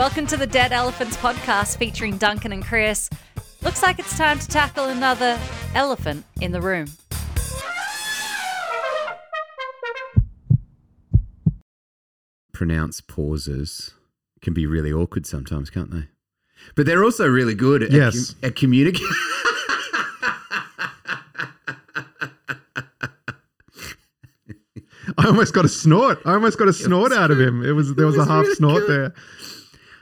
Welcome to the Dead Elephants podcast featuring Duncan and Chris. Looks like it's time to tackle another elephant in the room. pronounce pauses can be really awkward sometimes, can't they? But they're also really good at, Yes. com- at communicating. I almost got a snort. I almost got a snort out of him. It was there was, was a half really snort good.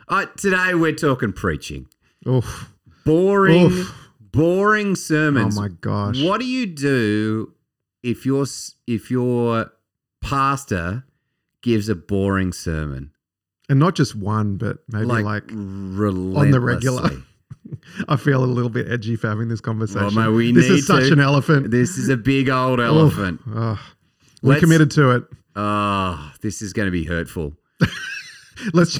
Uh, today we're talking preaching. Oof. Boring, Oof. boring sermons. Oh my gosh. What do you do if your if your pastor gives a boring sermon? And not just one, but maybe like, like, on the regular. I feel a little bit edgy for having this conversation. mate, we this is such to. an elephant. This is a big old elephant. Ugh. we Let's- committed to it. Oh, this is going to be hurtful. Let's.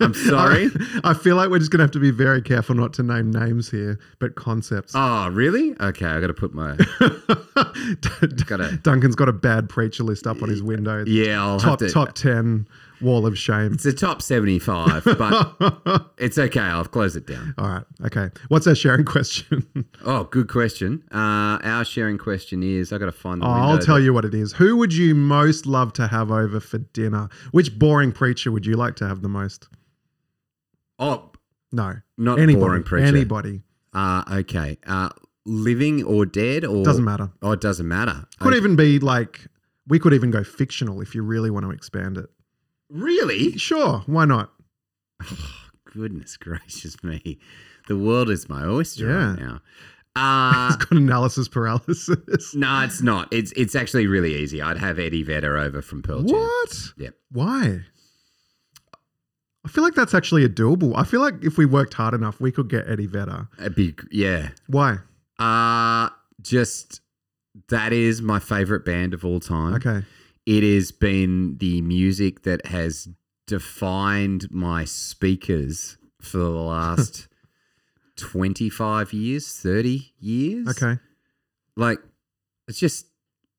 I'm sorry. I, I feel like we're just gonna have to be very careful not to name names here, but concepts. Oh, really? Okay, I got to put my gotta- Duncan's got a bad preacher list up on his window. yeah. I'll top have to. top ten wall of shame. It's a top seventy-five, but it's okay. I'll close it down. All right. Okay. What's our sharing question? Oh, good question. Uh, our sharing question is: I got to find the Oh, I'll tell you what it is. Who would you most love to have over for dinner? Which boring preacher would you like to have the most? Oh, No. not Anybody. boring preacher. Anybody. Uh, okay. Uh, living or dead or Doesn't matter. Oh, it doesn't matter. Could Okay. even be like, we could even go fictional if you really want to expand it. really? Sure. Why not? Goodness gracious me, the world is my oyster Yeah. right now. Uh, It's got analysis paralysis. no, it's not. It's it's actually really easy. I'd have Eddie Vedder over from Pearl Jam. What? Yep. Why? I feel like that's actually a doable. I feel like if we worked hard enough, we could get Eddie Vedder. A big, yeah. Why? Uh just that is my favorite band of all time. Okay. It has been the music that has defined my speakers for the last 25 years, 30 years. Okay. Like it's just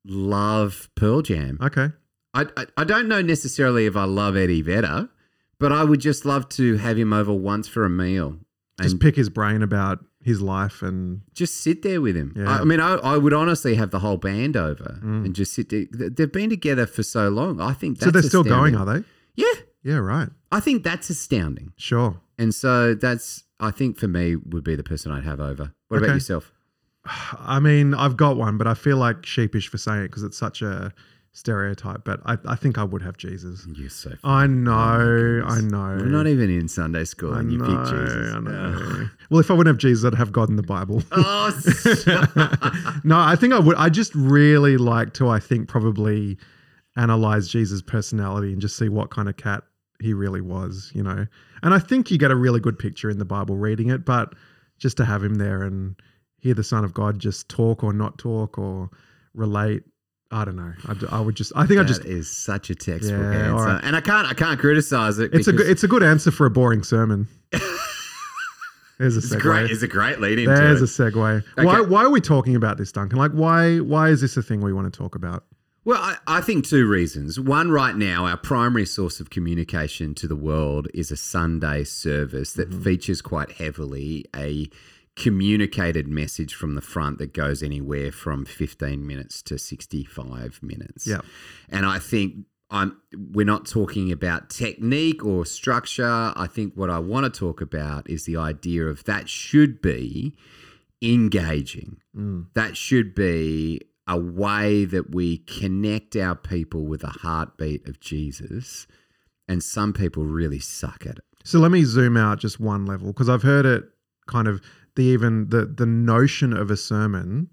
love Pearl Jam. Okay. I, I I don't know necessarily if I love Eddie Vedder, but I would just love to have him over once for a meal and Just pick his brain about his life and just sit there with him. Yeah. I, I mean, I, I would honestly have the whole band over Mm. and just sit there. They've been together for so long. I think that's so they're still going, are they? Yeah, Yeah, right. I think that's astounding. Sure. And so that's I think for me would be the person I'd have over. What Okay. about yourself? I mean, I've got one, but I feel like sheepish for saying it because it's such a stereotype. But I, I think I would have Jesus. You're so. I know, goodness. I know. We're not even in Sunday school, I and you know, pick Jesus. I know. Well, if I wouldn't have Jesus, I'd have God in the Bible. Oh, no, I think I would. I just really like to. I think probably analyze Jesus' personality and just see what kind of cat he really was. You know, and I think you get a really good picture in the Bible reading it, but just to have him there and hear the Son of God just talk or not talk or relate. I don't know. I would just. I think I just. is such a textbook Yeah, answer, and I can't I can't criticize it. It's a because good. It's a good answer for a boring sermon. There's a it's segue. great. It's a great lead into There's it. a segue. Why, Okay. why are we talking about this, Duncan? Like, why why is this a thing we want to talk about? Well, I, I think two reasons. One, right now, our primary source of communication to the world is a Sunday service that Mm-hmm. features quite heavily a communicated message from the front that goes anywhere from 15 minutes to 65 minutes. Yeah. And I think I'm we're not talking about technique or structure. I think what I want to talk about is the idea of that should be engaging. Mm. That should be a way that we connect our people with the heartbeat of Jesus. And some people really suck at it. So let me zoom out just one level because I've heard it kind of the even the the notion of a sermon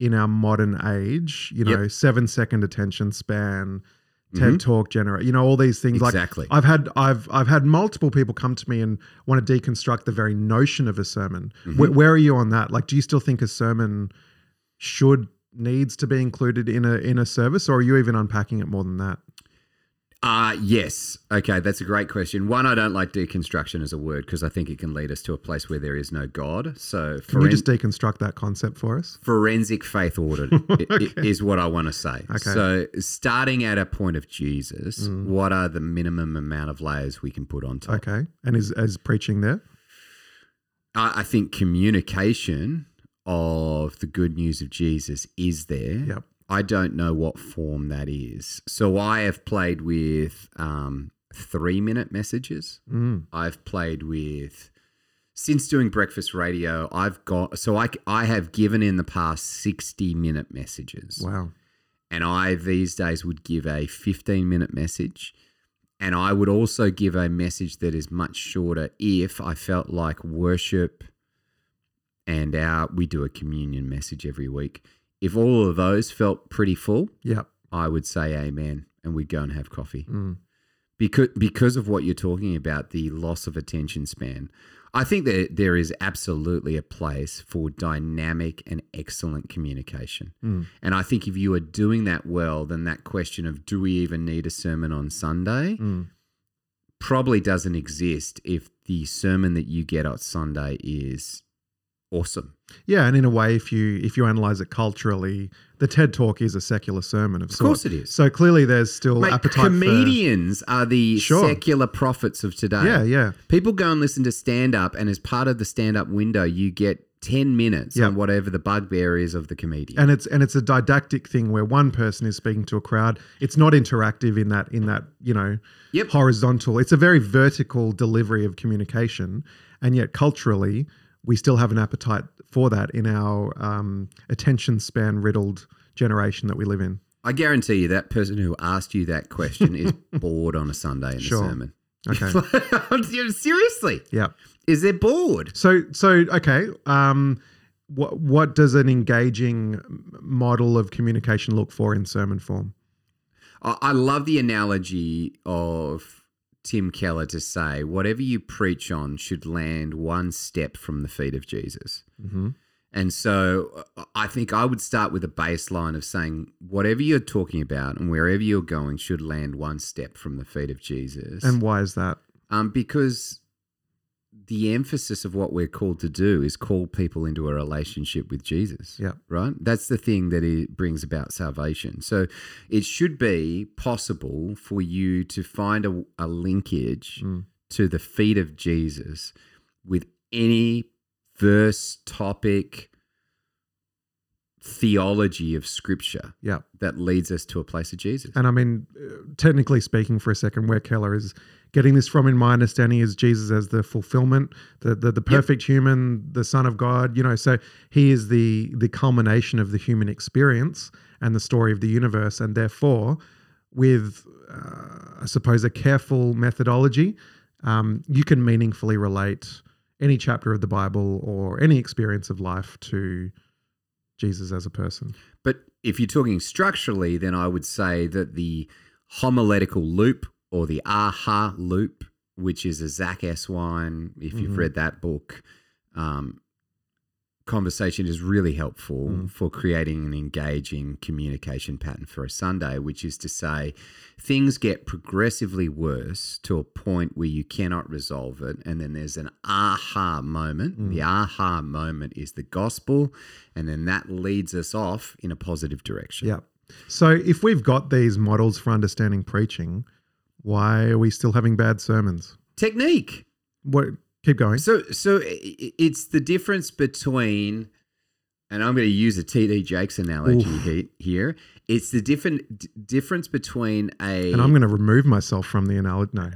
in our modern age. You know, Yep. seven second attention span, TED Mhm. Talk generate. You know, all these things. Exactly. Like I've had I've I've had multiple people come to me and want to deconstruct the very notion of a sermon. Mhm. Where, where are you on that? Like, do you still think a sermon should needs to be included in a in a service, or are you even unpacking it more than that? Uh, yes. Okay, that's a great question. One, I don't like deconstruction as a word because I think it can lead us to a place where there is no God. So Can you just deconstruct that concept for us? forensic faith audit i- is what I want to say. Okay. So starting at a point of Jesus, Mm. what are the minimum amount of layers we can put on top? Okay. And is as preaching there? I, I think communication of the good news of Jesus is there. Yep. I don't know what form that is. So I have played with um, three minute messages. Mm. I've played with since doing breakfast radio. I've got so I I have given in the past sixty minute messages, Wow. and I these days would give a fifteen minute message. And I would also give a message that is much shorter if I felt like worship and our we do a communion message every week. If all of those felt pretty full, Yep. I would say amen and we'd go and have coffee. Mm. Because because of what you're talking about, the loss of attention span. I think that there is absolutely a place for dynamic and excellent communication. Mm. And I think if you are doing that well, then that question of do we even need a sermon on Sunday Mm. probably doesn't exist if the sermon that you get on Sunday is awesome. Yeah, and in a way, if you if you analyze it culturally, the TED Talk is a secular sermon of, Of course it is. So clearly, there's still Mate, appetite comedians are the Sure. secular prophets of today. Yeah, yeah, People go and listen to stand up, and as part of the stand up window, you get 10 minutes Yeah. on whatever the bugbear is of the comedian. and it's and it's a didactic thing where one person is speaking to a crowd. It's not interactive in that in that you know Yep. horizontal. It's a very vertical delivery of communication, and yet culturally, we still have an appetite for that in our um, attention span riddled generation that we live in. I guarantee you that person who asked you that question is bored on a Sunday in Sure. the sermon. Okay. Seriously, yeah. is they bored? So so okay. Um, what what does an engaging model of communication look for in sermon form? I I love the analogy of Tim Keller to say whatever you preach on should land one step from the feet of Jesus. Mm-hmm. And so uh, I think I would start with a baseline of saying whatever you're talking about and wherever you're going should land one step from the feet of Jesus. And why is that? um, because the emphasis of what we're called to do is call people into a relationship with Jesus. Yeah. Right? That's the thing that it brings about salvation. So it should be possible for you to find a, a linkage Mm. to the feet of Jesus with any verse, topic, theology of scripture Yeah. that leads us to a place of Jesus. And I mean, uh, technically speaking, for a second, where Keller is getting this from, in my understanding, is Jesus as the fulfillment, the the, the perfect human, the Son of God. You know, so he is the the culmination of the human experience and the story of the universe, and therefore, with uh, I suppose a careful methodology, um, you can meaningfully relate any chapter of the Bible or any experience of life to Jesus as a person. But if you're talking structurally, then I would say that the homiletical loop or the aha loop, which is a Zach Eswine, if you've Mhm. read that book, um, conversation is really helpful Mm. for creating an engaging communication pattern for a Sunday, which is to say things get progressively worse to a point where you cannot resolve it. And then there's an aha moment. Mm. The aha moment is the gospel. And then that leads us off in a positive direction. Yeah. So if we've got these models for understanding preaching, why are we still having bad sermons? Technique. What? Keep going. So, so it's the difference between, and I'm going to use a TD Jakes analogy Oof. here. It's the different d- difference between a. And I'm going to remove myself from the analogy. No,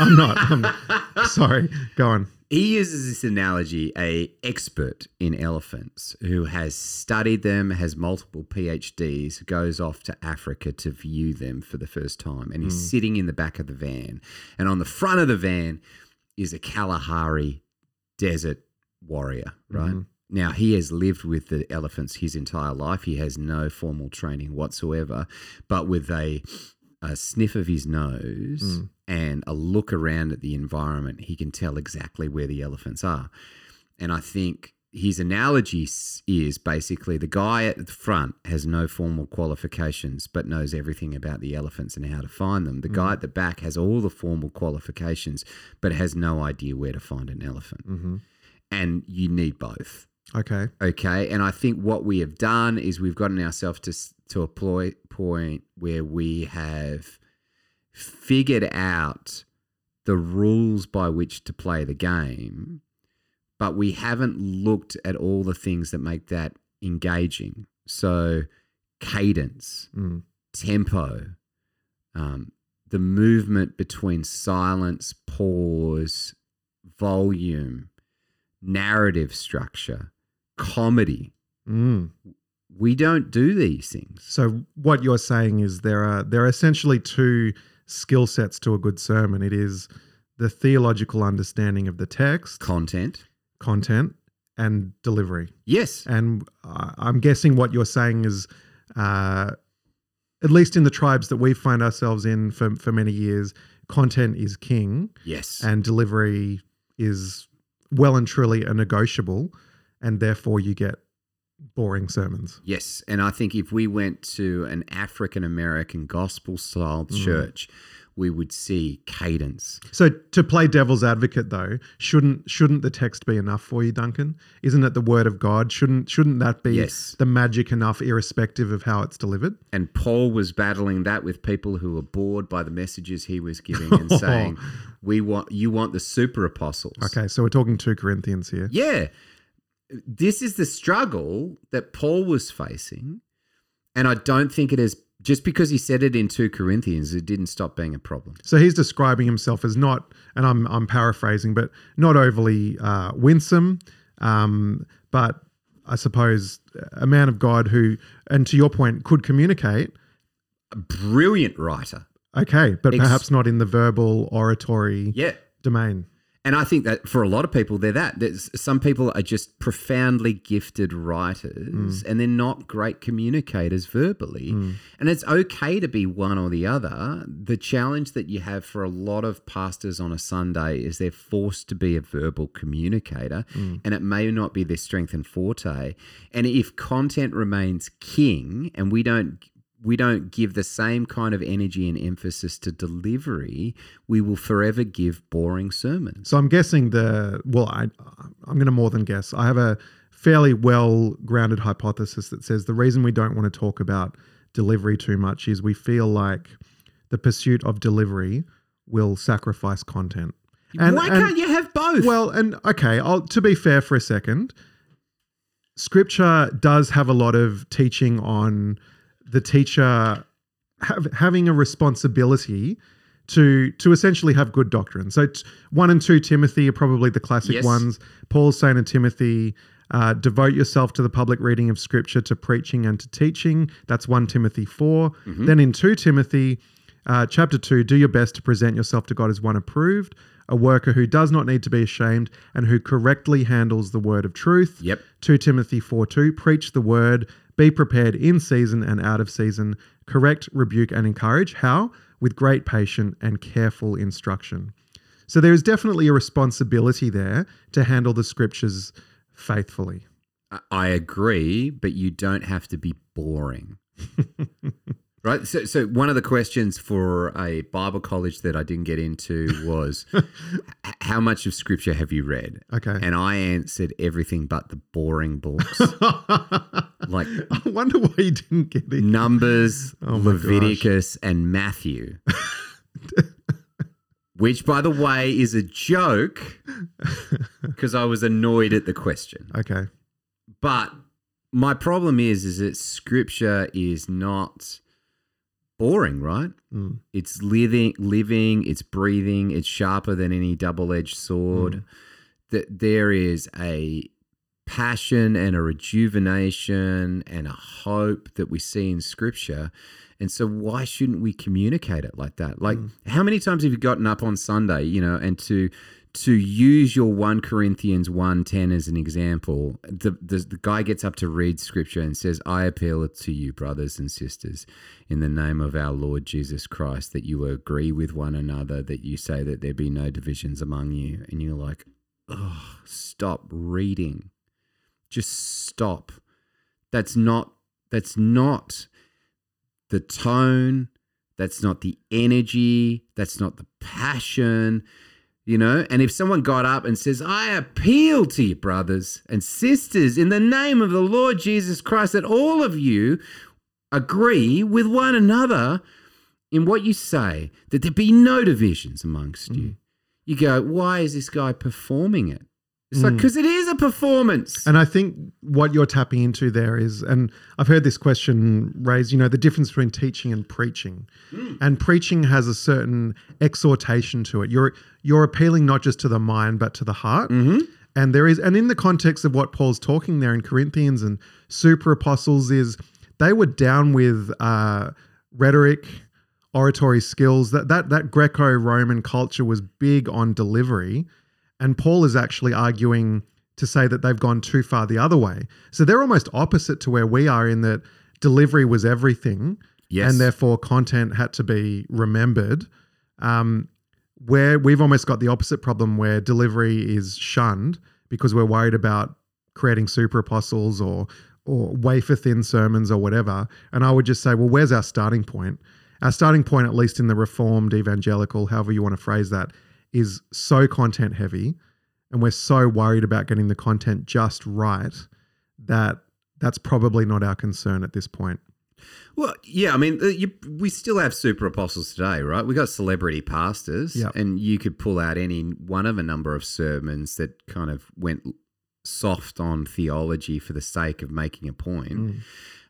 I'm not. I'm not. I'm not. Sorry. Go on. He uses this analogy a expert in elephants who has studied them has multiple phds goes off to africa to view them for the first time and he's Mm. sitting in the back of the van and on the front of the van is a kalahari desert warrior right Mhm. now he has lived with the elephants his entire life he has no formal training whatsoever but with a a sniff of his nose Mm. and a look around at the environment, he can tell exactly where the elephants are. And I think his analogy is basically the guy at the front has no formal qualifications but knows everything about the elephants and how to find them. The guy at the back has all the formal qualifications but has no idea where to find an elephant. hmm And you need both. Okay. Okay. And I think what we have done is we've gotten ourselves to, to a ploy, point where we have figured out the rules by which to play the game, but we haven't looked at all the things that make that engaging. So, cadence, Mm. tempo, um, the movement between silence, pause, volume, narrative structure, comedy. Mm. We don't do these things. So what you're saying is there are there are essentially two skill sets to a good sermon. It is the theological understanding of the text, Content. content, and delivery. Yes. And I'm guessing what you're saying is, uh, at least in the tribes that we find ourselves in for for many years, content is king, Yes. and delivery is well and truly a negotiable, and therefore you get boring sermons. Yes, and I think if we went to an African American gospel style Mm. church, we would see cadence. So to play devil's advocate though, shouldn't shouldn't the text be enough for you, Duncan? Isn't it the word of God? Shouldn't shouldn't that be Yes. the magic enough irrespective of how it's delivered? And Paul was battling that with people who were bored by the messages he was giving and saying, "We want you want the super apostles." Okay, so we're talking 2 Corinthians here. Yeah. This is the struggle that Paul was facing, and I don't think it is just because he said it in 2 Corinthians, it didn't stop being a problem. So he's describing himself as not, and I'm I'm paraphrasing, but not overly uh, winsome, um, but I suppose a man of God who, and to your point, could communicate. A brilliant writer. Okay, but Ex- perhaps not in the verbal oratory Yeah. domain. And I think that for a lot of people, they're that. There's, some people are just profoundly gifted writers mm. and they're not great communicators verbally. Mm. And it's okay to be one or the other. The challenge that you have for a lot of pastors on a Sunday is they're forced to be a verbal communicator mm. and it may not be their strength and forte. And if content remains king and we don't we don't give the same kind of energy and emphasis to delivery, we will forever give boring sermons. So I'm guessing the well, I I'm going to more than guess. I have a fairly well grounded hypothesis that says the reason we don't want to talk about delivery too much is we feel like the pursuit of delivery will sacrifice content. And- Why and- can't you have both? Well, and okay, I'll, to be fair for a second, scripture does have a lot of teaching on the teacher have, having a responsibility to to essentially have good doctrine. So t- one and two Timothy are probably the classic Yes. ones. Paul's saying to Timothy, uh, devote yourself to the public reading of scripture, to preaching and to teaching. That's one Timothy 4 Then in two Timothy, uh, chapter 2, do your best to present yourself to God as one approved, a worker who does not need to be ashamed and who correctly handles the word of truth. Yep. 2 Timothy 4 2, preach the word, be prepared in season and out of season, correct, rebuke, and encourage. How? With great patience and careful instruction. So there is definitely a responsibility there to handle the scriptures faithfully. I- I agree, but you don't have to be boring. right? So, so one of the questions for a Bible college that I didn't get into was how much of scripture have you read? Okay. And I answered everything but the boring books. like I wonder why you didn't get it. Numbers, Oh Leviticus, and Matthew. Which, by the way, is a joke because I was annoyed at the question. Okay. But my problem is, is that scripture is not boring, right? Mm. It's living, living, it's breathing, it's sharper than any double-edged sword. That there is a passion and a rejuvenation and a hope that we see in scripture. And so why shouldn't we communicate it like that? Like how many times have you gotten up on Sunday, you know, and to to use your 1 Corinthians 1:10 as an example, the, the the guy gets up to read scripture and says, "I appeal to you brothers and sisters in the name of our Lord Jesus Christ that you agree with one another, that you say that there be no divisions among you." And you're like, "Oh, stop reading." Just stop. That's not that's not the tone, that's not the energy, that's not the passion, you know? And if someone got up and says, "I appeal to you, brothers and sisters, in the name of the Lord Jesus Christ that all of you agree with one another in what you say, that there be no divisions amongst you." Mm-hmm. You go, "Why is this guy performing it?" It's like Mm. because it is a performance. And I think what you're tapping into there is, and I've heard this question raised, you know, the difference between teaching and preaching. And preaching has a certain exhortation to it. You're you're appealing not just to the mind but to the heart. Mhm. And there is, and in the context of what Paul's talking there in Corinthians and super apostles is, they were down with uh, rhetoric, oratory skills. That that that Greco-Roman culture was big on delivery, and Paul is actually arguing to say that they've gone too far the other way. So they're almost opposite to where we are in that delivery was everything, Yes. and therefore content had to be remembered. Um, where we've almost got the opposite problem where delivery is shunned because we're worried about creating super apostles or or wafer thin sermons or whatever. And I would just say, well, where's our starting point? Our starting point, at least in the reformed evangelical, however you want to phrase that, is so content heavy, and we're so worried about getting the content just right that that's probably not our concern at this point. Well, yeah, I mean, you, we still have super apostles today, right? We got celebrity pastors, Yep. and you could pull out any one of a number of sermons that kind of went soft on theology for the sake of making a point. Mm.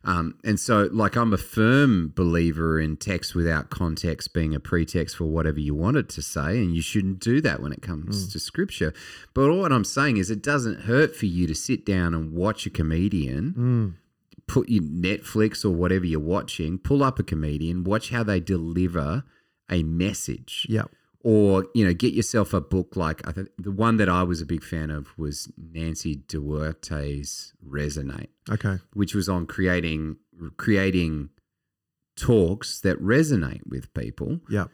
Um, and so, like, I'm a firm believer in text without context being a pretext for whatever you want it to say, and you shouldn't do that when it comes Mm. to scripture. But all what I'm saying is, it doesn't hurt for you to sit down and watch a comedian Mm. put your Netflix or whatever you're watching, pull up a comedian, watch how they deliver a message. Yeah. Or, you know, get yourself a book like I think the one that I was a big fan of was Nancy Duarte's Resonate, Okay. which was on creating creating talks that resonate with people. Yeah.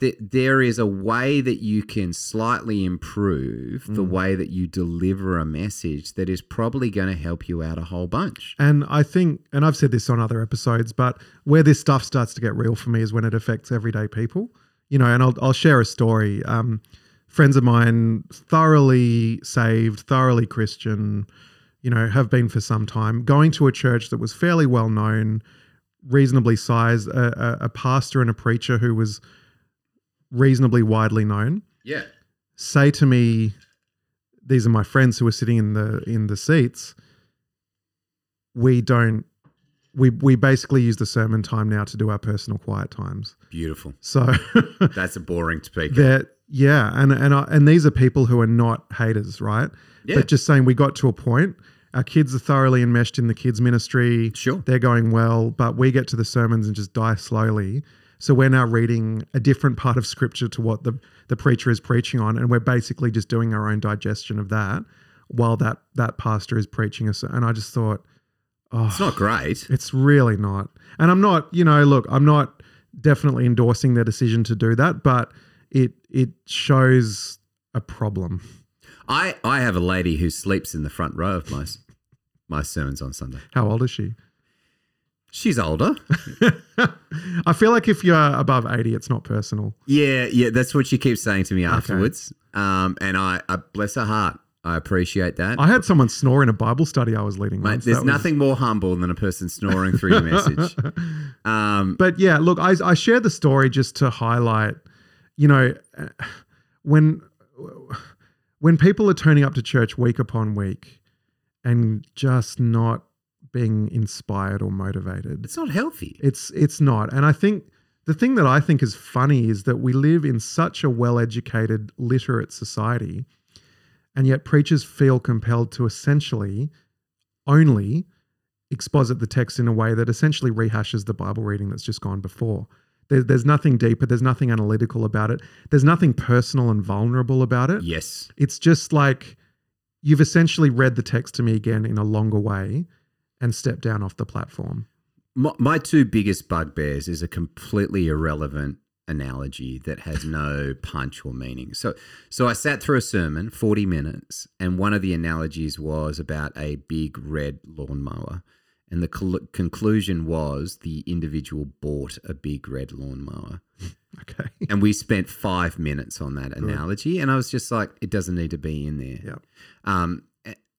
That there is a way that you can slightly improve the Mm. way that you deliver a message that is probably going to help you out a whole bunch. And I think, and I've said this on other episodes, but where this stuff starts to get real for me is when it affects everyday people. You know, and I'll, I'll share a story. Um, friends of mine, thoroughly saved, thoroughly Christian, you know, have been for some time, going to a church that was fairly well known, reasonably sized, a, a, a pastor and a preacher who was reasonably widely known Yeah. say to me these are my friends who are sitting in the in the seats we don't we we basically use the sermon time now to do our personal quiet times Beautiful. so That's a boring speaker. that yeah and and I, and these are people who are not haters right Yeah. but just saying we got to a point our kids are thoroughly enmeshed in the kids ministry Sure. they're going well, but we get to the sermons and just die slowly. So we're now reading a different part of scripture to what the, the preacher is preaching on, and we're basically just doing our own digestion of that while that that pastor is preaching us. And I just thought, oh, It's not great. it's really not. And I'm not, you know, look, I'm not definitely endorsing their decision to do that, but it it shows a problem. I, I have a lady who sleeps in the front row of my my sermons on Sunday. How old is she? She's older. I feel like if you're above 80, it's not personal. Yeah, yeah, that's what she keeps saying to me afterwards. Um, and I, I bless her heart. I appreciate that. I had someone snore in a Bible study I was leading. Mate, once. there's That was- nothing more humble than a person snoring through your message. Um, But yeah, look, I, I share the story just to highlight, you know, when when people are turning up to church week upon week and just not being inspired or motivated, it's not healthy. it's it's not. And I think the thing that I think is funny is that we live in such a well-educated, literate society, and yet preachers feel compelled to essentially only exposit the text in a way that essentially rehashes the Bible reading that's just gone before. There, there's nothing deeper. There's nothing analytical about it. There's nothing personal and vulnerable about it. Yes. It's just like you've essentially read the text to me again in a longer way and stepped down off the platform. My, my two biggest bugbears is a completely irrelevant analogy that has no punch or meaning. So so I sat through a sermon, 40 minutes, and one of the analogies was about a big red lawnmower. And the col- conclusion was the individual bought a big red lawnmower. Okay. And we spent five minutes on that analogy. And I was just like, it doesn't need to be in there. Yeah. Um,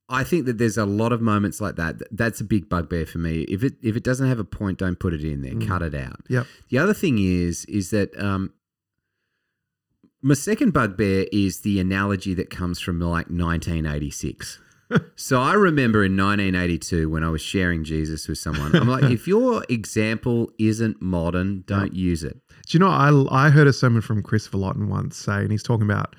I think that there's a lot of moments like that. That's a big bugbear for me. If it if it doesn't have a point, don't put it in there. Cut it out. Yep. The other thing is is that um, my second bugbear is the analogy that comes from like 1986. so I remember in 1982 when I was sharing Jesus with someone, I'm like, if your example isn't modern, don't use it. Do you know, I, I heard a sermon from Kris Vallotton once say, and he's talking about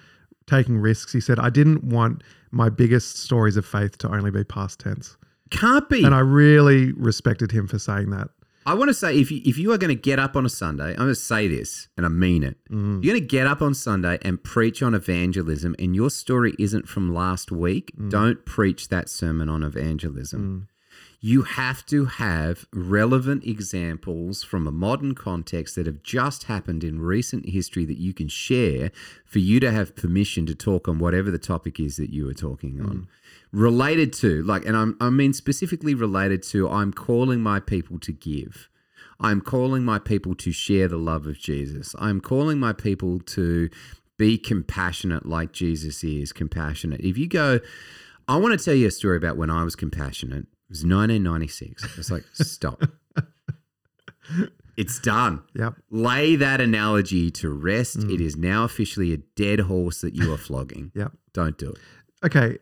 taking risks. He said, I didn't want my biggest stories of faith to only be past tense. Can't be. And I really respected him for saying that. I want to say if you, if you are going to get up on a Sunday, I'm going to say this and I mean it. Mm. You're going to get up on Sunday and preach on evangelism, and your story isn't from last week. Mm. Don't preach that sermon on evangelism. You have to have relevant examples from a modern context that have just happened in recent history that you can share for you to have permission to talk on whatever the topic is that you are talking on. Mm. Related to, like, and I'm, I mean specifically related to, I'm calling my people to give. I'm calling my people to share the love of Jesus. I'm calling my people to be compassionate like Jesus is compassionate. If you go, I want to tell you a story about when I was compassionate. It was 1996. It's like, stop. It's done. Yep. Lay that analogy to rest. Mm. It is now officially a dead horse that you are flogging. Yep. Don't do it. Okay.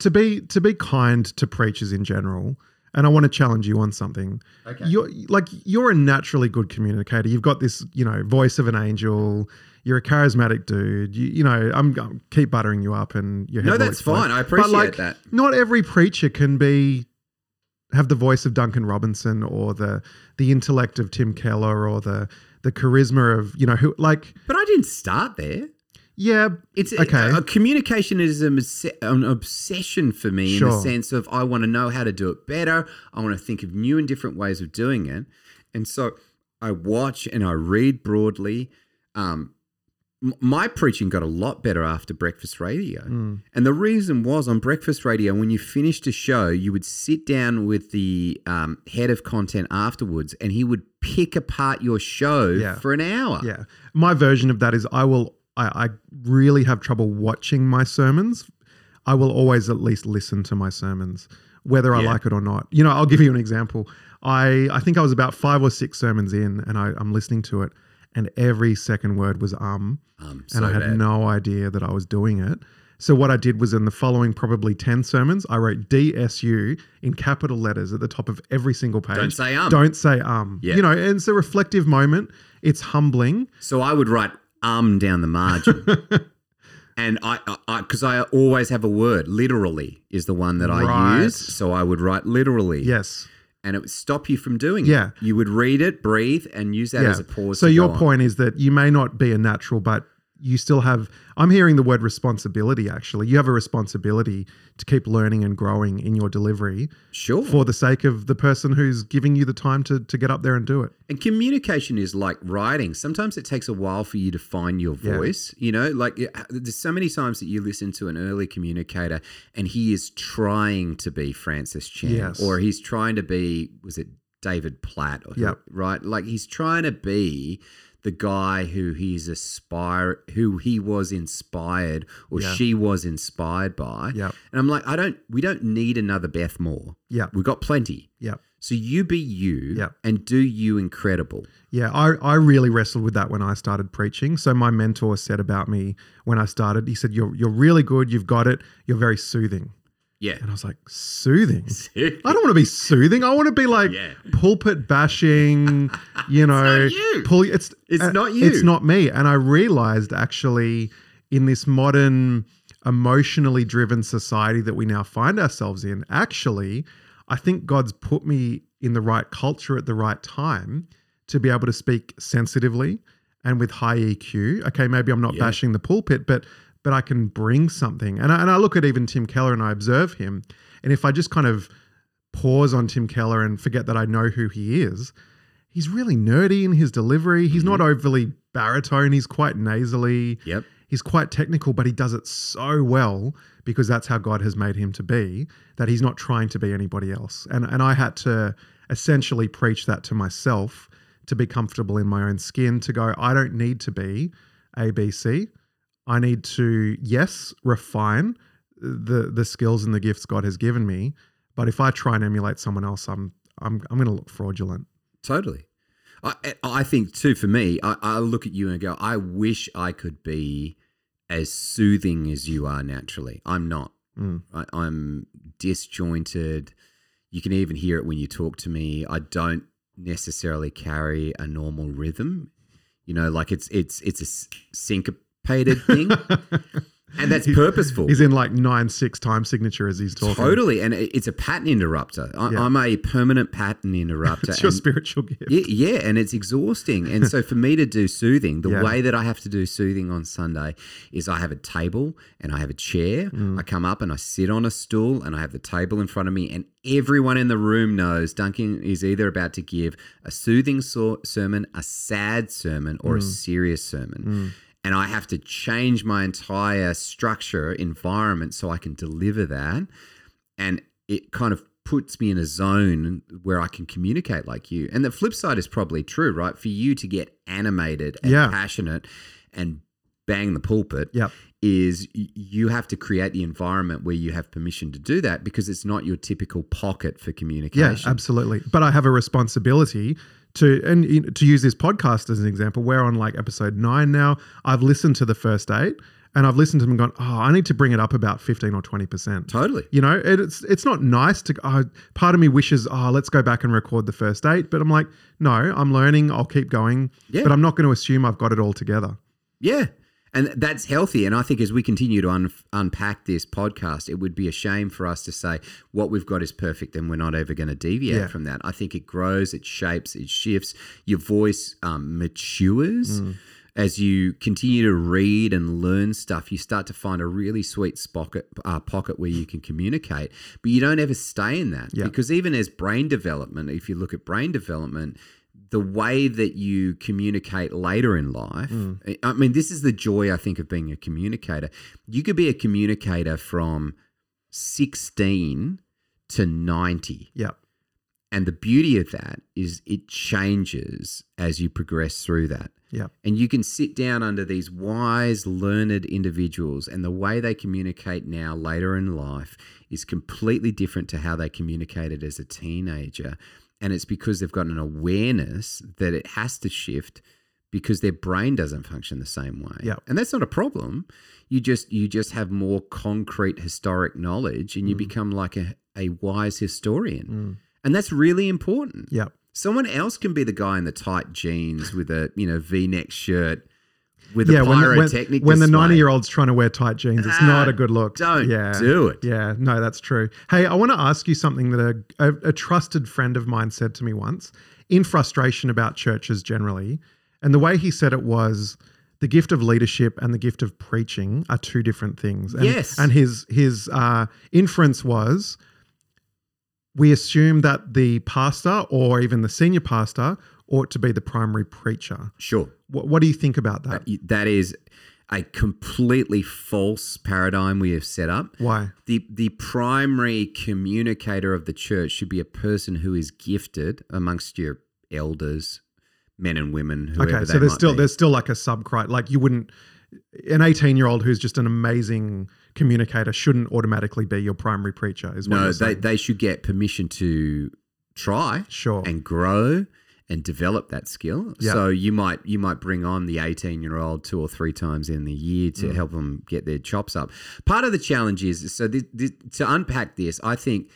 To be to be kind to preachers in general, and I want to challenge you on something. Okay. You're like you're a naturally good communicator. You've got this, you know, voice of an angel. You're a charismatic dude. You, you know, I'm, I'm keep buttering you up, and your head No, that's explode. fine. I appreciate But, like, that. Not every preacher can be have the voice of Duncan Robinson or the the intellect of Tim Keller or the the charisma of you know who like But I didn't start there. yeah It's Okay. A, communication is an, obsession for me in the sense of I want to know how to do it better. I want to think of new and different ways of doing it, and so I watch and I read broadly. Um, my preaching got a lot better after breakfast radio, Mm. and the reason was on breakfast radio when you finished a show, you would sit down with the um, head of content afterwards, and he would pick apart your show Yeah. for an hour. Yeah. My version of that is I will I, I really have trouble watching my sermons. I will always at least listen to my sermons, whether I Yeah. like it or not. You know, I'll give you an example. I I think I was about five or six sermons in and I, I'm listening to it and every second word was um Um, and so I had bad. no idea that I was doing it. So what I did was in the following probably 10 sermons, I wrote DSU in capital letters at the top of every single page. Don't say um. Don't say um. Yeah. You know, and it's a reflective moment. It's humbling. So I would write um down the margin. and I, I, because I, always have a word, literally is the one that I Right. use. So I would write literally. Yes. And it would stop you from doing Yeah. it. You would read it, breathe, and use that yeah. as a pause. So your go on. point is that you may not be a natural, but you still have. I'm hearing the word responsibility. Actually, you have a responsibility to keep learning and growing in your delivery Sure. for the sake of the person who's giving you the time to to get up there and do it. And communication is like writing. Sometimes it takes a while for you to find your Yeah. voice. You know, like it- there's so many times that you listen to an early communicator and he is trying to be Francis Chan Yes. or he's trying to be, was it David Platt? Or Yep. Right? Like he's trying to be the guy who he's aspire who he was inspired or Yeah. she was inspired by. Yep. And I'm like, I don't we don't need another Beth Moore. Yeah. We've got plenty. Yeah. So you be you Yeah. and do you incredible. Yeah, I, I really wrestled with that when I started preaching. So my mentor said about me when I started, he said, You're you're really good, you've got it, you're very soothing. Yeah. And I was like, Soothing? I don't want to be soothing. I want to be like Yeah. pulpit bashing, you know. not you. Pull, it's It's uh, not you. It's not me. And I realized actually in this modern, emotionally driven society that we now find ourselves in, actually, I think God's put me in the right culture at the right time to be able to speak sensitively and with high EQ. Okay, maybe I'm not Yeah. bashing the pulpit, but but I can bring something. And I, and I look at even Tim Keller and I observe him, and if I just kind of pause on Tim Keller and forget that I know who he is, he's really nerdy in his delivery. He's mm-hmm. not overly baritone. He's quite nasally. Yep. He's quite technical, but he does it so well because that's how God has made him to be. That he's not trying to be anybody else. And and I had to essentially preach that to myself to be comfortable in my own skin. To go, I don't need to be ABC. I need to yes refine the the skills and the gifts God has given me. But if I try and emulate someone else, I'm I'm I'm going to look fraudulent. Totally. I, I think too for me, I, I look at you and go, I wish I could be as soothing as you are naturally. I'm not. Mm. I, I'm disjointed. You can even hear it when you talk to me. I don't necessarily carry a normal rhythm. You know, like it's it's it's a s- syncopated thing, and that's He- purposeful. He's in like nine six time signature as he's talking. Totally, and it's a pattern interrupter. I, Yeah. I'm a permanent pattern interrupter. It's your spiritual gift. yeah, yeah, and it's exhausting. And so for me to do soothing, the Yeah. way that I have to do soothing on Sunday is I have a table and I have a chair. Mm. I come up and I sit on a stool and I have the table in front of me, and everyone in the room knows Duncan is either about to give a soothing so- sermon, a sad sermon, or a Mm. serious sermon. And I have to change my entire structure, environment, so I can deliver that. And it kind of puts me in a zone where I can communicate like you. And the flip side is probably true, right? For you to get animated and Yeah. passionate and bang the pulpit Yep. is you have to create the environment where you have permission to do that because it's not your typical pocket for communication. Yeah, absolutely. But I have a responsibility to and you know, to use this podcast as an example. We're on like episode nine now. I've listened to the first eight, and I've listened to them and gone, "Oh, I need to bring it up about fifteen or twenty percent." Totally. You know, it- it's it's not nice to. Oh, part of me wishes, oh, let's go back and record the first eight, but I'm like, no, I'm learning. I'll keep going, Yeah. but I'm not going to assume I've got it all together. Yeah. And that's healthy. And I think as we continue to un- unpack this podcast, it would be a shame for us to say what we've got is perfect and we're not ever going to deviate Yeah. from that. I think it grows, it shapes, it shifts. Your voice um, matures. As you continue to read and learn stuff, you start to find a really sweet pocket, uh, pocket where you can communicate. But you don't ever stay in that Yeah. because even as brain development, if you look at brain development, the way that you communicate later in life. Mm. I mean, this is the joy I think of being a communicator. You could be a communicator from 16 to 90. Yeah, And the beauty of that is it changes as you progress through that. yeah, And you can sit down under these wise, learned individuals, and the way they communicate now later in life is completely different to how they communicated as a teenager. And it's because they've got an awareness that it has to shift because their brain doesn't function the same way. Yeah. And that's not a problem. You just you just have more concrete historic knowledge and you become like a, a wise historian. Mm. And that's really important. yeah. Someone else can be the guy in the tight jeans with a you know V-neck shirt with yeah, a when, the- when, pyrotechnic. when the 90 year old's trying to wear tight jeans, it's Ah, not a good look. don't yeah. do it. Yeah, no, that's true. Hey, I want to ask you something that a, a, a trusted friend of mine said to me once in frustration about churches generally. And the way he said it was the gift of leadership and the gift of preaching are two different things. And, Yes. And his, his uh, inference was we assume that the pastor or even the senior pastor ought to be the primary preacher. Sure, What, what do you think about that? that is a completely false paradigm we have set up. Why? The the primary communicator of the church should be a person who is gifted amongst your elders, men and women. Whoever Okay, so there's still be. there's still like a subcrit like you wouldn't an 18 year old who's just an amazing communicator shouldn't automatically be your primary preacher is what no. They they should get permission to try. sure and grow and develop that skill. Yeah. So you might you might bring on the 18 year old two or three times in the year to Mm. help them get their chops up. Part of the challenge is so to unpack this, I think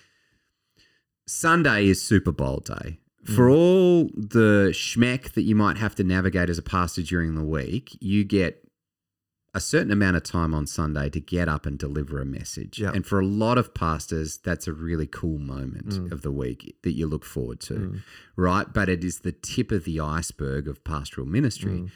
Sunday is Super Bowl day. Mm. For all the schmeck that you might have to navigate as a pastor during the week, you get a certain amount of time on Sunday to get up and deliver a message. Yeah. And for a lot of pastors, that's a really cool moment Mm. of the week that you look forward to, right? But it is the tip of the iceberg of pastoral ministry. Mm.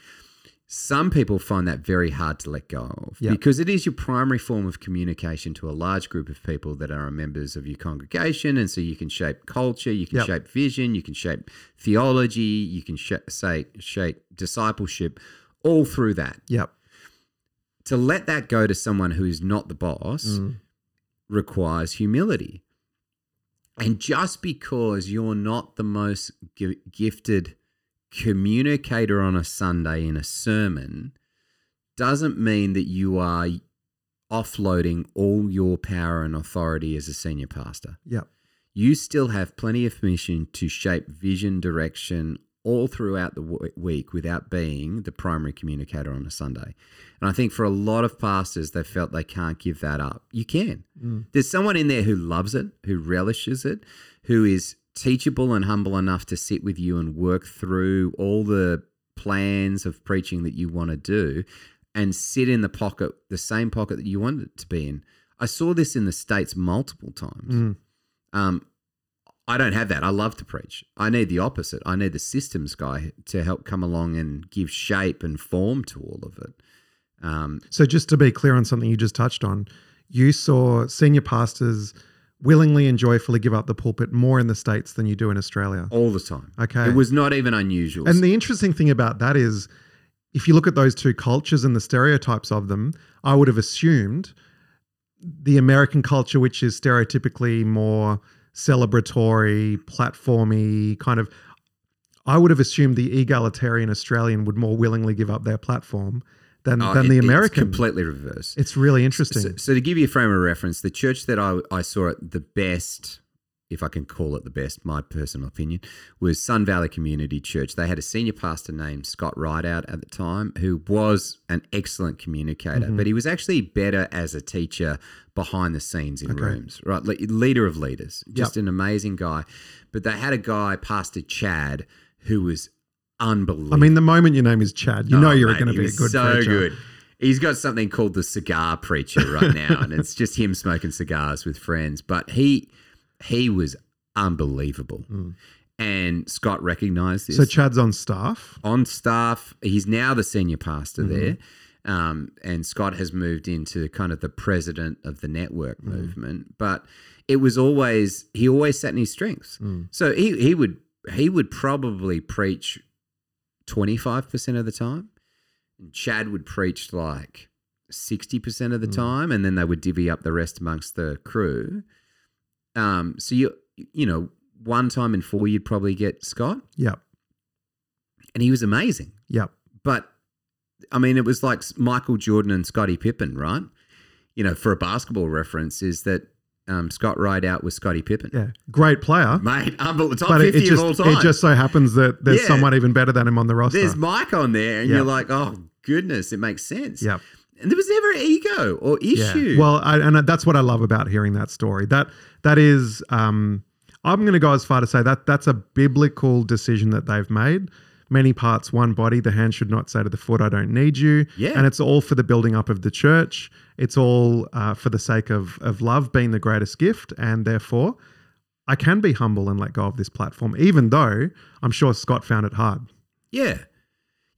Some people find that very hard to let go of Yeah. because it is your primary form of communication to a large group of people that are members of your congregation. And so you can shape culture, you can Yep. shape vision, you can shape theology, you can sh- say, shape discipleship all through that. Yep. To let that go to someone who is not the boss Mm. requires humility. And just because you're not the most gi- gifted communicator on a Sunday in a sermon doesn't mean that you are offloading all your power and authority as a senior pastor. Yep. You still have plenty of permission to shape vision, direction all throughout the w- week without being the primary communicator on a Sunday. And I think for a lot of pastors, they felt they can't give that up. You can. Mm. There's someone in there who loves it, who relishes it, who is teachable and humble enough to sit with you and work through all the plans of preaching that you want to do and sit in the pocket, the same pocket that you want it to be in. I saw this in the States multiple times. Mm. Um, I don't have that. I love to preach. I need the opposite. I need the systems guy to help come along and give shape and form to all of it. Um, So just to be clear on something you just touched on, you saw senior pastors willingly and joyfully give up the pulpit more in the states than you do in Australia. all the time. Okay. It was not even unusual. And the interesting thing about that is, if you look at those two cultures and the stereotypes of them, I would have assumed the American culture, which is stereotypically more celebratory, platformy, kind of. I would have assumed the egalitarian Australian would more willingly give up their platform than, Oh, than it- the it's American. completely reverse. It's really interesting. So, so to give you a frame of reference, the church that I, I saw at the best, if I can call it the best, my personal opinion, was Sun Valley Community Church. They had a senior pastor named Scott Ridout at the time, who was an excellent communicator, Mm-hmm. but he was actually better as a teacher behind the scenes in Okay. rooms, right? Le- Leader of leaders, just an amazing guy. But they had a guy, Pastor Chad, who was unbelievable. I mean, the moment your name is Chad, you know Oh, you're going to be a good so preacher. good. He's got something called the cigar preacher right now, and it's just him smoking cigars with friends. But he he was unbelievable, and Scott recognized this Mm. So Chad's on staff. on staff. He's now the senior pastor Mm-hmm. there. Um, and Scott has moved into kind of the president of the network Mm. movement. But it was always he always sat in his strengths. Mm. So he he would he would probably preach twenty five percent of the time. And Chad would preach like sixty percent of the Mm. time, and then they would divvy up the rest amongst the crew. Um, so you you know one time in four you'd probably get Scott, Yep. and he was amazing. Yep. But I mean, it was like Michael Jordan and Scottie Pippen, right? You know, for a basketball reference, is that um, Scott Ridout was Scottie Pippen, Yeah. Great player. mate, unbelievable, top But fifty it just of all time. it just so happens that there's Yeah. someone even better than him on the roster. There's Mike on there, and Yeah. you're like, oh goodness, it makes sense. Yep. And there was never an ego or issue. Well, I, and that's what I love about hearing that story. That that is, um, I'm going to go as far to say that that's a biblical decision that they've made. Many parts, one body. The hand should not say to the foot, "I don't need you." Yeah. and it's all for the building up of the church. It's all uh, for the sake of of love being the greatest gift, and therefore, I can be humble and let go of this platform, even though I'm sure Scott found it hard. yeah,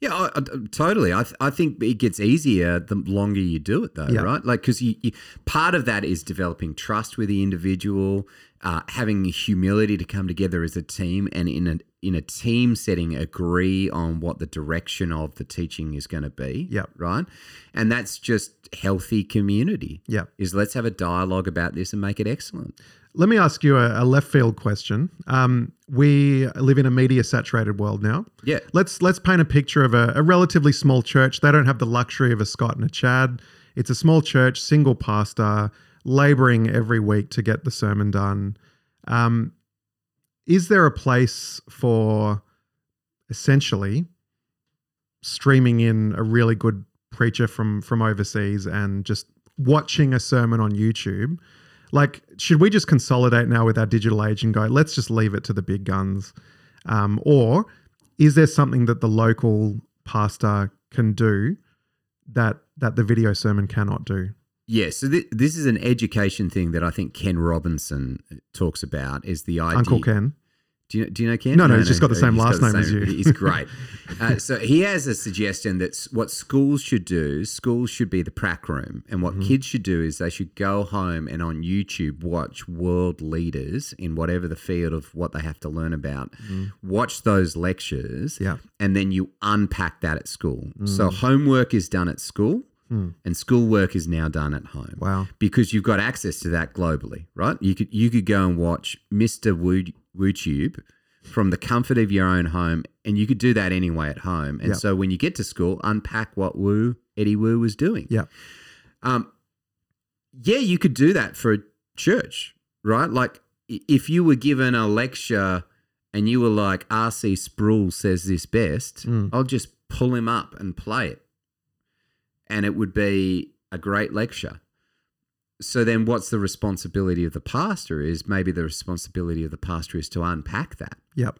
yeah, I, I, totally. I th- I think it gets easier the longer you do it, though, Yeah. right? Like because you, you part of that is developing trust with the individual, uh, having humility to come together as a team, and in a in a team setting, agree on what the direction of the teaching is going to be. Yep. right, and that's just healthy community. Yep. is let's have a dialogue about this and make it excellent. Let me ask you a, a left field question. Um, we live in a media saturated world now. Yeah. Let's let's paint a picture of a, a relatively small church. They don't have the luxury of a Scott and a Chad. It's a small church, single pastor, laboring every week to get the sermon done. Um, is there a place for essentially streaming in a really good preacher from from overseas and just watching a sermon on YouTube? Like, should we just consolidate now with our digital age and go, let's just leave it to the big guns? Um, or is there something that the local pastor can do that that the video sermon cannot do? Yeah, so th- this is an education thing that I think Ken Robinson talks about is the idea. Uncle Ken. Do you, do you know Ken? No, no, he's just got the same last the name as you. He's great. uh, so he has a suggestion that what schools should do, schools should be the prac room. And what Mm-hmm. kids should do is they should go home and on YouTube watch world leaders in whatever the field of what they have to learn about. Watch those lectures. Yeah. And then you unpack that at school. So Mm. homework is done at school. And schoolwork is now done at home Wow. because you've got access to that globally, right? You could you could go and watch Mr. Woo WooTube from the comfort of your own home, and you could do that anyway at home. And Yep. so when you get to school, unpack what Woo Eddie Woo was doing. Yeah. Um, yeah, you could do that for a church, right? Like if you were given a lecture and you were like, R.C. Sproul says this best, Mm. I'll just pull him up and play it. And it would be a great lecture. So then what's the responsibility of the pastor is maybe the responsibility of the pastor is to unpack that. Yep.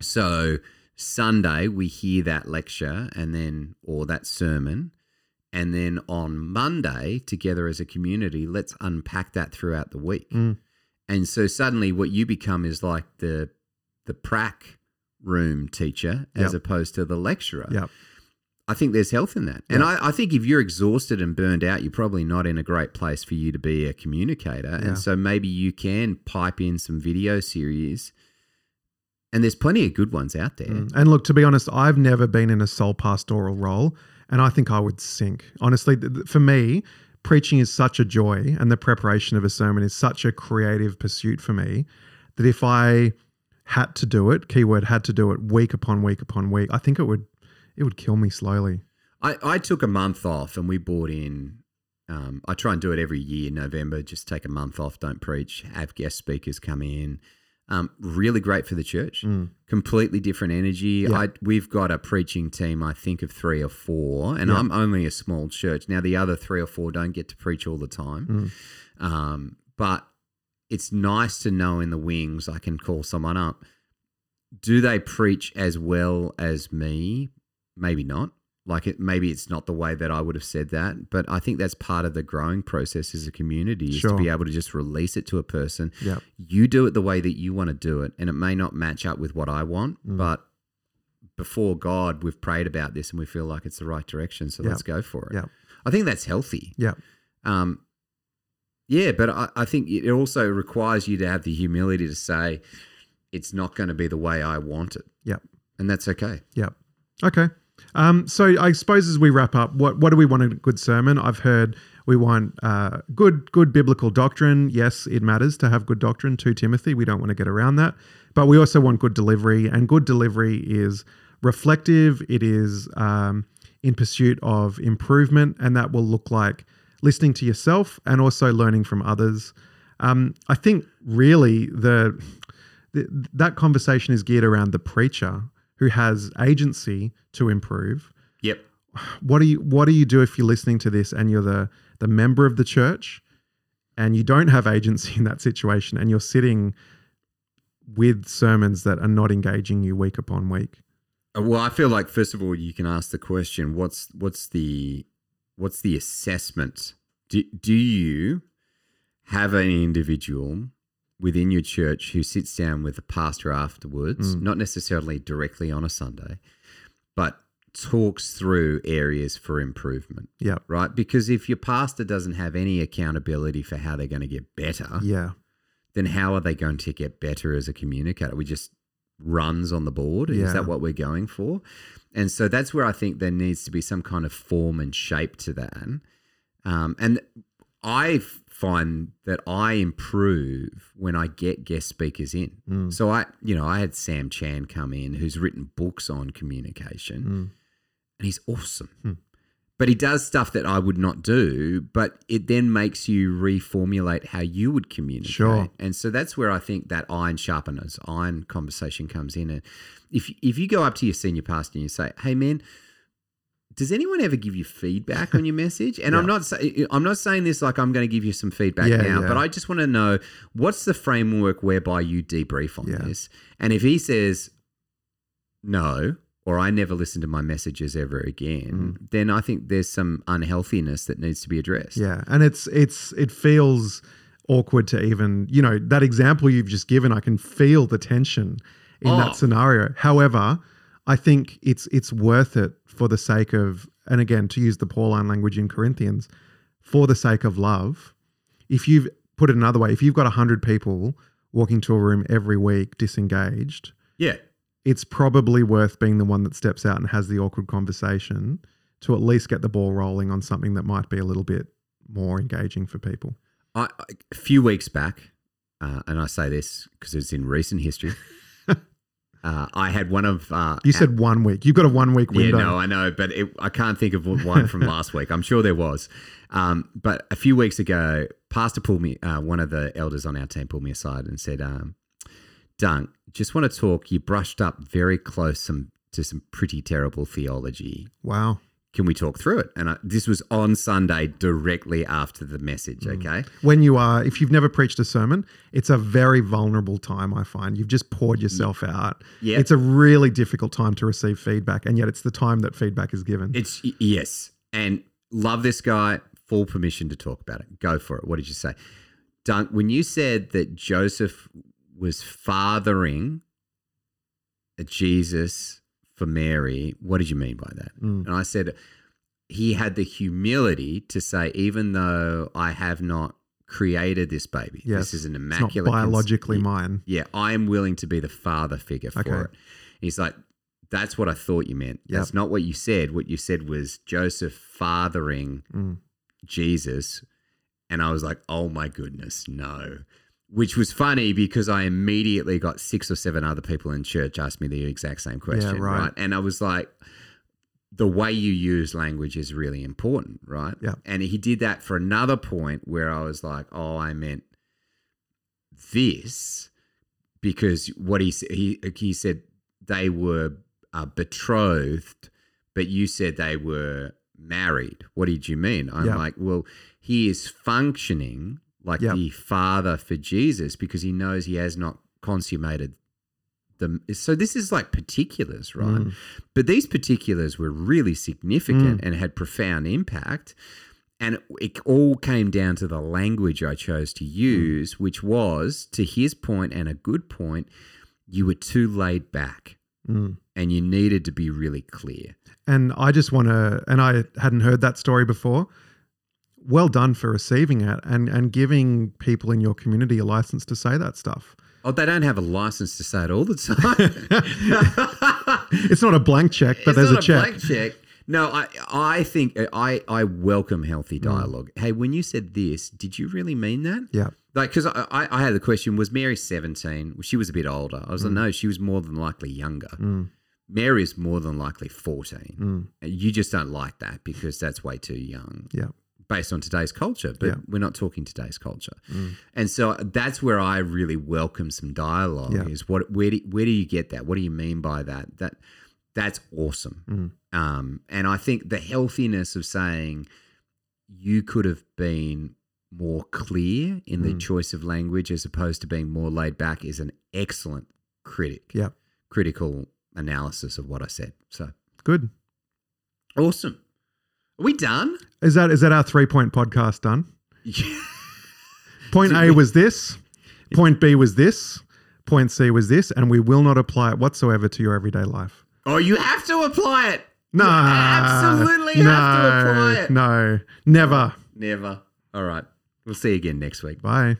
So Sunday we hear that lecture and then or that sermon and then on Monday together as a community let's unpack that throughout the week. Mm. And so suddenly what you become is like the the prac room teacher as Yep. opposed to the lecturer. Yep. I think there's health in that. And Yeah. I, I think if you're exhausted and burned out, you're probably not in a great place for you to be a communicator. Yeah. And so maybe you can pipe in some video series. And there's plenty of good ones out there. Mm. And look, to be honest, I've never been in a sole pastoral role, and I think I would sink. Honestly, th- th- for me, preaching is such a joy, and the preparation of a sermon is such a creative pursuit for me that if I had to do it, keyword had to do it week upon week upon week, I think it would it would kill me slowly. I, I took a month off and we bought in. Um, I try and do it every year in November. Just take a month off, don't preach, have guest speakers come in. Um, really great for the church. Mm. Completely different energy. Yeah. I, we've got a preaching team, I think, of three or four, and Yeah. I'm only a small church. Now, the other three or four don't get to preach all the time. Mm. Um, but it's nice to know in the wings I can call someone up. Do they preach as well as me? Maybe not. Like it, maybe it's not the way that I would have said that, but I think that's part of the growing process as a community is to be able to just release it to a person. Yep. You do it the way that you want to do it, and it may not match up with what I want, Mm. but before God, we've prayed about this and we feel like it's the right direction, so Yep. let's go for it. Yep. I think that's healthy. Yep. Um, yeah, but I, I think it also requires you to have the humility to say, it's not going to be the way I want it. Yep. And that's okay. Yep. Okay. Um, so I suppose as we wrap up, what what do we want in a good sermon? I've heard we want uh, good good biblical doctrine. Yes, it matters to have good doctrine. To Timothy, we don't want to get around that, but we also want good delivery, and good delivery is reflective. It is um, in pursuit of improvement, and that will look like listening to yourself and also learning from others. Um, I think really the, th that conversation is geared around the preacher who has agency to improve. Yep. What do you what do you do if you're listening to this and you're the the member of the church and you don't have agency in that situation and you're sitting with sermons that are not engaging you week upon week? Uh, Well, I feel like first of all, you can ask the question: what's what's the what's the assessment? Do do you have an individual within your church who sits down with the pastor afterwards, Mm. not necessarily directly on a Sunday, but talks through areas for improvement? Yeah. Right? Because if your pastor doesn't have any accountability for how they're going to get better, Yeah. then how are they going to get better as a communicator? We just runs on the board. Yeah. Is that what we're going for? And so that's where I think there needs to be some kind of form and shape to that. Um, and I find that I improve when I get guest speakers in. Mm. So I, you know, I had Sam Chan come in, who's written books on communication, Mm. and he's awesome. Hmm. But he does stuff that I would not do, but it then makes you reformulate how you would communicate. Sure. And so that's where I think that iron sharpeners, iron conversation comes in. And if if you go up to your senior pastor and you say, "Hey, man," does anyone ever give you feedback on your message? And I'm not I'm not saying this like I'm going to give you some feedback Yeah, now, yeah. but I just want to know what's the framework whereby you debrief on Yeah. this. And if he says no, or I never listen to my messages ever again, Mm. then I think there's some unhealthiness that needs to be addressed. Yeah, and it's it's it feels awkward to even, you know, that example you've just given, I can feel the tension in Oh. that scenario. However, I think it's it's worth it for the sake of, and again, to use the Pauline language in Corinthians, for the sake of love. If you've put it another way, if you've got 100 people walking to a room every week disengaged, Yeah. it's probably worth being the one that steps out and has the awkward conversation to at least get the ball rolling on something that might be a little bit more engaging for people. I, I- a few weeks back, uh, and I say this because it's in recent history. Uh, I had one of uh, You said one week. You've got a one week window. Yeah, no, I know, but it, I can't think of one from last week. I'm sure there was. Um, but a few weeks ago, Pastor pulled me, uh, one of the elders on our team pulled me aside and said, um, Dunk, just want to talk. You brushed up very close some, to some pretty terrible theology. Wow. Can we talk through it? And I, this was on Sunday, directly after the message. Mm. Okay. When you are, if you've never preached a sermon, it's a very vulnerable time, I find. You've just poured yourself out. Yeah. It's a really difficult time to receive feedback, and yet it's the time that feedback is given. It's y- yes, and love this guy. Full permission to talk about it. Go for it. What did you say, Dunk? When you said that Joseph was fathering a Jesus for Mary, what did you mean by that? Mm. And I said he had the humility to say, even though I have not created this baby, yes. this is an immaculate biologically Yeah, mine. yeah, I am willing to be the father figure for Okay. it. He's like, that's what I thought you meant. Yep. That's not what you said. What you said was Joseph fathering Mm. Jesus. And I was like, oh my goodness, no. Which was funny because I immediately got six or seven other people in church ask me the exact same question. right. right. And I was like, the way you use language is really important, right? Yeah. And he did that for another point where I was like, oh, I meant this because what he said, he, he said they were uh, betrothed, but you said they were married. What did you mean? I'm Yeah. like, well, he is functioning like Yeah. the father for Jesus because he knows he has not consummated them. So this is like particulars, right? Mm. But these particulars were really significant and had profound impact. And it all came down to the language I chose to use, which was, to his point and a good point, you were too laid back Mm. and you needed to be really clear. And I just want to, and I hadn't heard that story before. Well done for receiving it and and giving people in your community a license to say that stuff. Oh, they don't have a license to say it all the time. It's not a blank check, but It's there's not a check. blank check. No, I I think I I welcome healthy Mm. dialogue. Hey, when you said this, did you really mean that? Yeah. Like, because I, I I had the question: Was Mary seventeen? She was a bit older. I was like, no, she was more than likely younger. Mm. Mary is more than likely fourteen. Mm. You just don't like that because that's way too young. Yeah. Based on today's culture, but Yeah. we're not talking today's culture, Mm. and so that's where I really welcome some dialogue. Yeah. Is what where do, where do you get that? What do you mean by that? That that's awesome. Mm. Um, and I think the healthiness of saying you could have been more clear in the Mm. choice of language as opposed to being more laid back is an excellent critic, Yeah. critical analysis of what I said. So Good. awesome. Are we done? Is that is that our three point podcast done? Point A was this. Point B was this. Point C was this, and we will not apply it whatsoever to your everyday life. oh, you have to apply it. No, You absolutely no, have to apply it. No, never. Never. All right. We'll see you again next week. Bye.